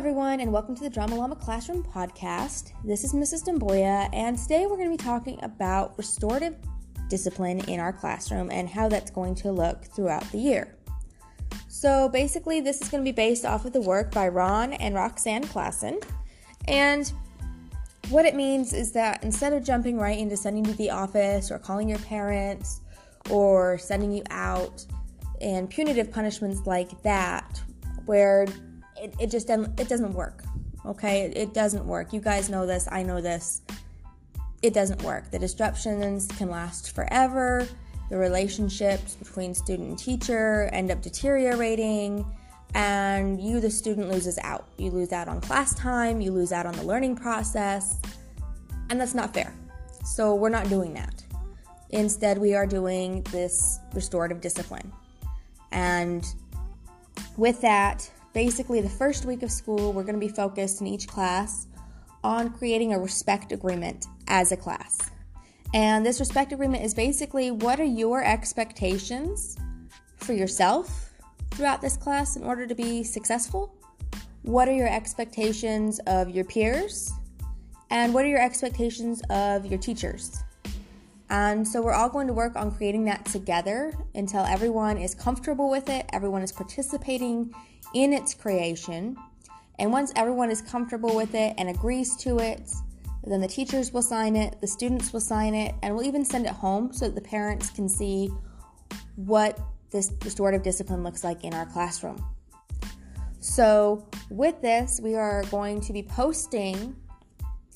everyone, and welcome to the Drama Llama Classroom podcast. This is Mrs. Demboya, and today we're going to be talking about restorative discipline in our classroom and how that's going to look throughout the year. So, basically, this is going to be based off of the work by Ron and Roxanne Claassen. And what it means is that instead of jumping right into sending you to the office or calling your parents or sending you out and punitive punishments like that, where it, it just doesn't it doesn't work. Okay, it, it doesn't work. You guys know this. I know this. It doesn't work. The disruptions can last forever. The relationships between student and teacher end up deteriorating, and you, the student, loses out. You lose out on class time. You lose out on the learning process, and that's not fair. So we're not doing that. Instead, we are doing this restorative discipline. And with that, basically the first week of school, we're going to be focused in each class on creating a respect agreement as a class. And this respect agreement is basically what are your expectations for yourself throughout this class in order to be successful? What are your expectations of your peers? And what are your expectations of your teachers? And so we're all going to work on creating that together until everyone is comfortable with it, everyone is participating in its creation. And once everyone is comfortable with it and agrees to it, then the teachers will sign it, the students will sign it, and we'll even send it home so that the parents can see what this restorative discipline looks like in our classroom. So, with this, we are going to be posting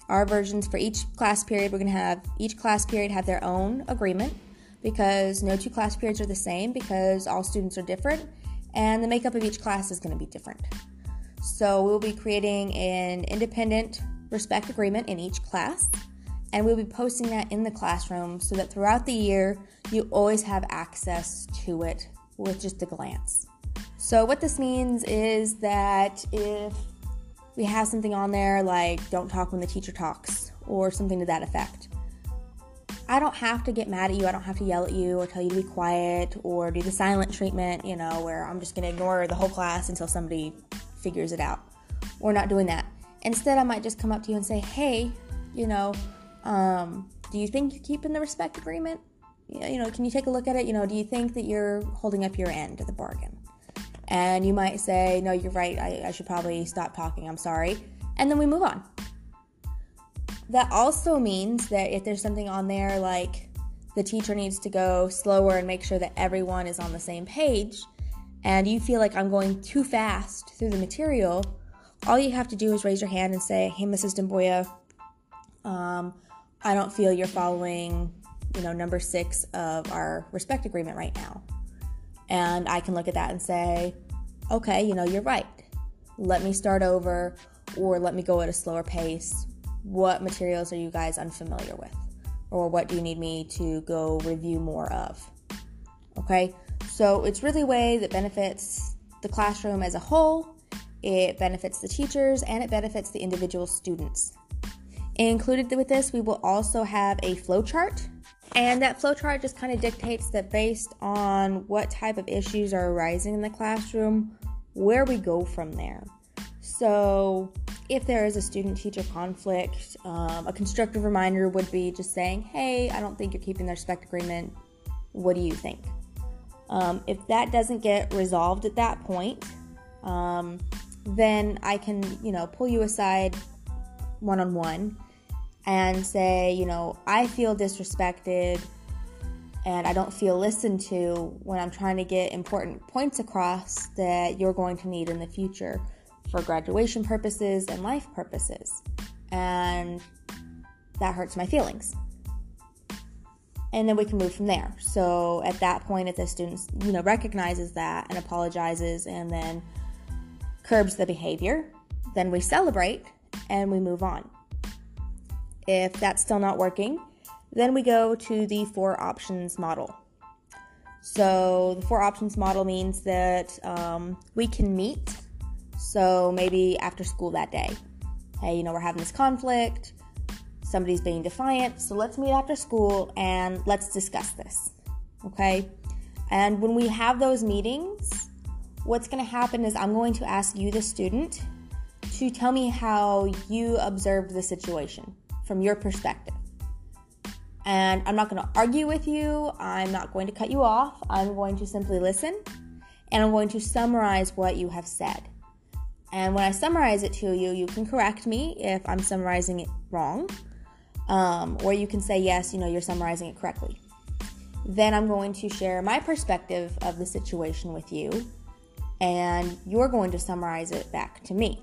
our versions for each class period. We're going to have each class period have their own agreement because no two class periods are the same because all students are different and the makeup of each class is going to be different. So we'll be creating an independent respect agreement in each class, and we'll be posting that in the classroom so that throughout the year you always have access to it with just a glance. So, what this means is that if we have something on there like don't talk when the teacher talks or something to that effect, I don't have to get mad at you. I don't have to yell at you or tell you to be quiet or do the silent treatment, you know, where I'm just going to ignore the whole class until somebody figures it out. We're not doing that. Instead, I might just come up to you and say, hey, you know, um, do you think you're keeping the respect agreement? You know, can you take a look at it? You know, do you think that you're holding up your end of the bargain? And you might say, no, you're right. I, I should probably stop talking. I'm sorry. And then we move on. That also means that if there's something on there like the teacher needs to go slower and make sure that everyone is on the same page, and you feel like I'm going too fast through the material, all you have to do is raise your hand and say, Hey, Mrs. Demboya, um, I don't feel you're following, you know, number six of our respect agreement right now. And I can look at that and say, Okay, you know, you're right. Let me start over or let me go at a slower pace what materials are you guys unfamiliar with? Or what do you need me to go review more of? Okay, so it's really a way that benefits the classroom as a whole, it benefits the teachers, and it benefits the individual students. Included with this, we will also have a flowchart. And that flowchart just kind of dictates that based on what type of issues are arising in the classroom, where we go from there. So, if there is a student teacher conflict, um, a constructive reminder would be just saying, Hey, I don't think you're keeping the respect agreement. What do you think? Um, if that doesn't get resolved at that point, um, then I can, you know, pull you aside one on one and say, you know, I feel disrespected and I don't feel listened to when I'm trying to get important points across that you're going to need in the future for graduation purposes and life purposes. And that hurts my feelings. And then we can move from there. So at that point, if the student, you know, recognizes that and apologizes and then curbs the behavior, then we celebrate and we move on. If that's still not working, then we go to the four options model. So the four options model means that um, we can meet so maybe after school that day. Hey, you know, we're having this conflict, somebody's being defiant, so let's meet after school and let's discuss this. Okay? And when we have those meetings, what's going to happen is I'm going to ask you, the student, to tell me how you observed the situation from your perspective. And I'm not going to argue with you, I'm not going to cut you off, I'm going to simply listen and I'm going to summarize what you have said. And when I summarize it to you, you can correct me if I'm summarizing it wrong, um, or you can say, yes, you know, you're summarizing it correctly. Then I'm going to share my perspective of the situation with you, and you're going to summarize it back to me.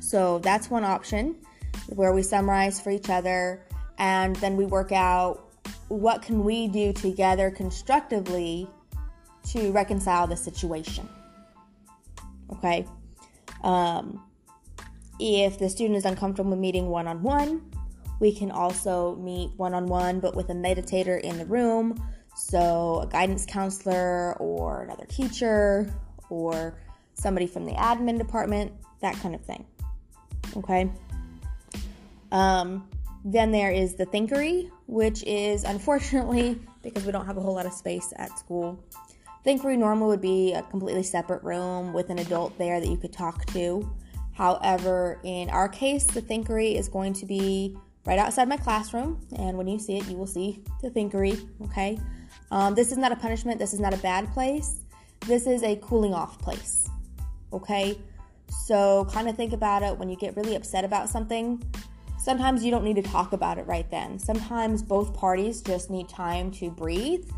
So that's one option where we summarize for each other and then we work out what can we do together constructively to reconcile the situation. Okay? Um, if the student is uncomfortable meeting one on one, we can also meet one on one but with a meditator in the room. So, a guidance counselor or another teacher or somebody from the admin department, that kind of thing. Okay? Um, then there is the Thinkery, which is unfortunately, because we don't have a whole lot of space at school, Thinkery normally would be a completely separate room with an adult there that you could talk to. However, in our case, the Thinkery is going to be right outside my classroom, and when you see it, you will see the Thinkery, okay? Um, this is not a punishment, this is not a bad place. This is a cooling off place, okay? So, kind of think about it when you get really upset about something. Sometimes you don't need to talk about it right then. Sometimes both parties just need time to breathe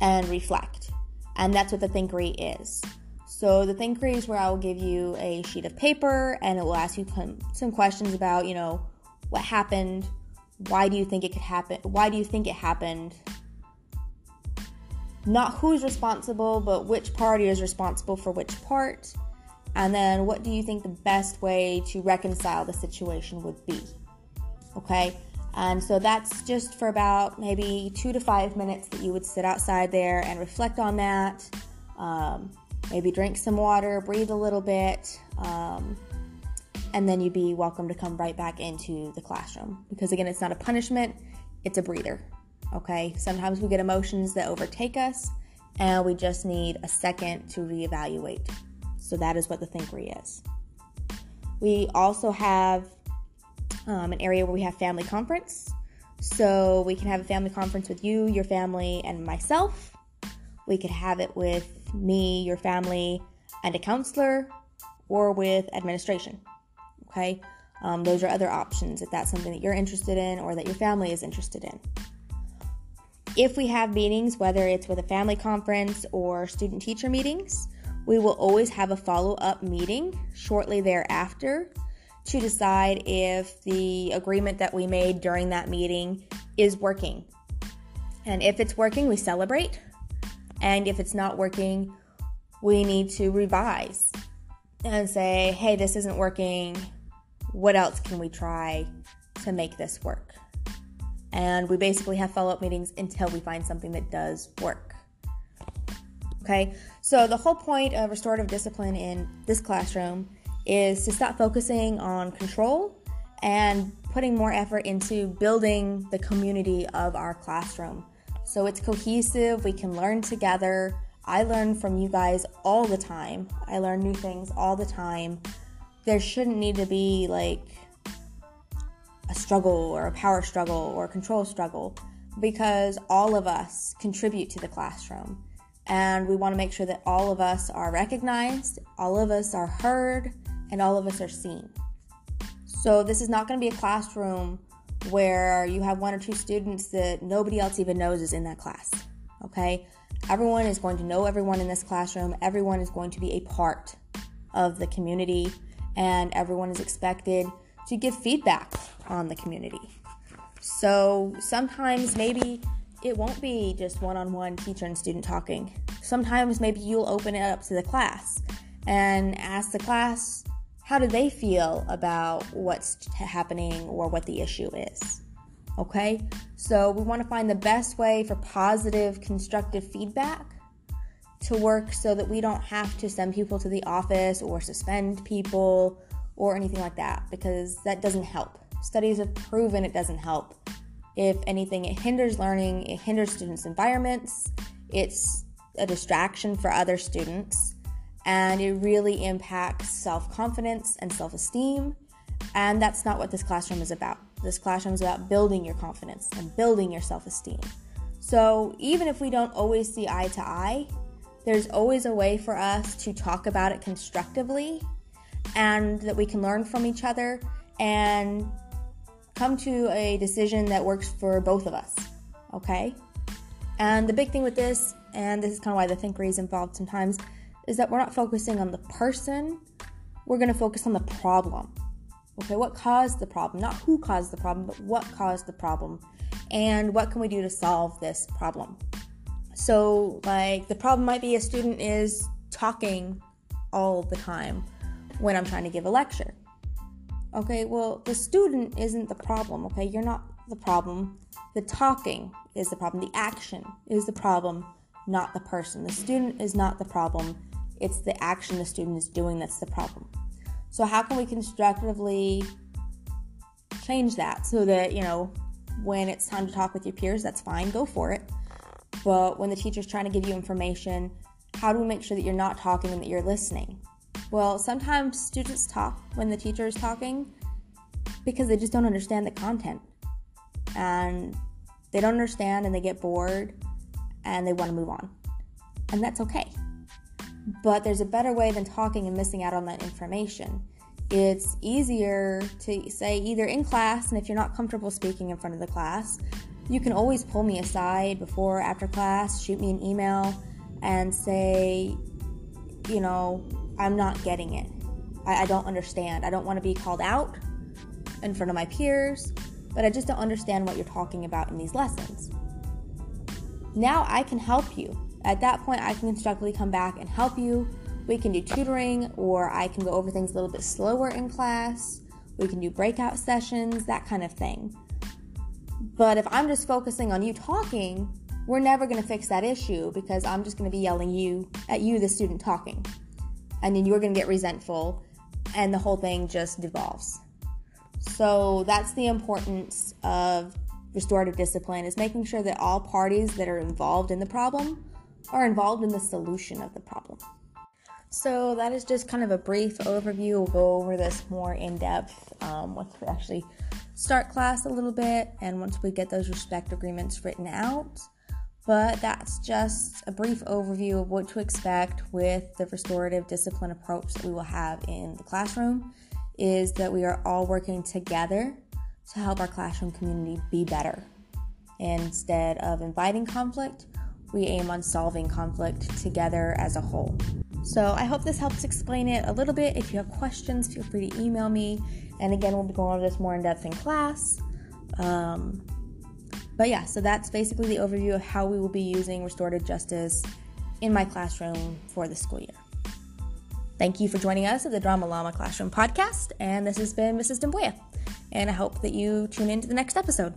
and reflect. And that's what the Thinkery is. So, the Thinkery is where I will give you a sheet of paper and it will ask you some questions about, you know, what happened, why do you think it could happen, why do you think it happened, not who's responsible, but which party is responsible for which part. And then what do you think the best way to reconcile the situation would be? Okay, and so that's just for about maybe two to five minutes that you would sit outside there and reflect on that. Um, maybe drink some water, breathe a little bit, um, and then you'd be welcome to come right back into the classroom. Because again, it's not a punishment, it's a breather. Okay, sometimes we get emotions that overtake us, and we just need a second to reevaluate. So that is what the Thinkery is. We also have um, an area where we have family conference. So we can have a family conference with you, your family, and myself. We could have it with me, your family, and a counselor, or with administration. Okay, um, those are other options if that's something that you're interested in or that your family is interested in. If we have meetings, whether it's with a family conference or student teacher meetings, we will always have a follow up meeting shortly thereafter to decide if the agreement that we made during that meeting is working. And if it's working, we celebrate. And if it's not working, we need to revise and say, hey, this isn't working. What else can we try to make this work? And we basically have follow up meetings until we find something that does work. Okay, so the whole point of restorative discipline in this classroom is to stop focusing on control and putting more effort into building the community of our classroom. So it's cohesive, we can learn together. I learn from you guys all the time. I learn new things all the time. There shouldn't need to be like a struggle or a power struggle or a control struggle because all of us contribute to the classroom and we want to make sure that all of us are recognized, all of us are heard, and all of us are seen. So, this is not going to be a classroom where you have one or two students that nobody else even knows is in that class. Okay? Everyone is going to know everyone in this classroom, everyone is going to be a part of the community, and everyone is expected to give feedback on the community. So, sometimes maybe it won't be just one on one teacher and student talking. Sometimes maybe you'll open it up to the class and ask the class how do they feel about what's happening or what the issue is. Okay? So we want to find the best way for positive, constructive feedback to work so that we don't have to send people to the office or suspend people or anything like that because that doesn't help. Studies have proven it doesn't help. If anything, it hinders learning, it hinders students' environments, it's a distraction for other students, and it really impacts self confidence and self esteem. And that's not what this classroom is about. This classroom is about building your confidence and building your self esteem. So even if we don't always see eye to eye, there's always a way for us to talk about it constructively and that we can learn from each other and come to a decision that works for both of us. Okay? And the big thing with this, and this is kind of why the thinkery is involved sometimes, is that we're not focusing on the person, we're going to focus on the problem. Okay, what caused the problem? Not who caused the problem, but what caused the problem. And what can we do to solve this problem? So, like, the problem might be a student is talking all the time when I'm trying to give a lecture. Okay, well, the student isn't the problem, okay? You're not the problem. The talking is the problem. The action is the problem, not the person. The student is not the problem. It's the action the student is doing that's the problem. So, how can we constructively change that so that, you know, when it's time to talk with your peers, that's fine, go for it. But when the teacher's trying to give you information, how do we make sure that you're not talking and that you're listening? Well, sometimes students talk when the teacher is talking because they just don't understand the content. And they don't understand and they get bored and they want to move on. And that's okay. But there's a better way than talking and missing out on that information. It's easier to say either in class, and if you're not comfortable speaking in front of the class, you can always pull me aside before, after class, shoot me an email, and say, you know, I'm not getting it. I, I don't understand. I don't want to be called out in front of my peers, but I just don't understand what you're talking about in these lessons. Now I can help you. At that point, I can constructively come back and help you. We can do tutoring, or I can go over things a little bit slower in class. We can do breakout sessions, that kind of thing. But if I'm just focusing on you talking, we're never going to fix that issue because I'm just going to be yelling you at you, the student talking and then you're going to get resentful and the whole thing just devolves. So that's the importance of restorative discipline is making sure that all parties that are involved in the problem are involved in the solution of the problem. So that is just kind of a brief overview. We'll go over this more in depth um, once we actually start class a little bit and once we get those respect agreements written out. But that's just a brief overview of what to expect with the restorative discipline approach that we will have in the classroom is that we are all working together to help our classroom community be better. Instead of inviting conflict, we aim on solving conflict together as a whole. So I hope this helps explain it a little bit. If you have questions, feel free to email me. And again, we'll be going over this more in depth in class. Um, but yeah, so that's basically the overview of how we will be using restorative justice in my classroom for the school year. Thank you for joining us at the Drama Llama Classroom podcast, and this has been Mrs. Demboya. And I hope that you tune in to the next episode.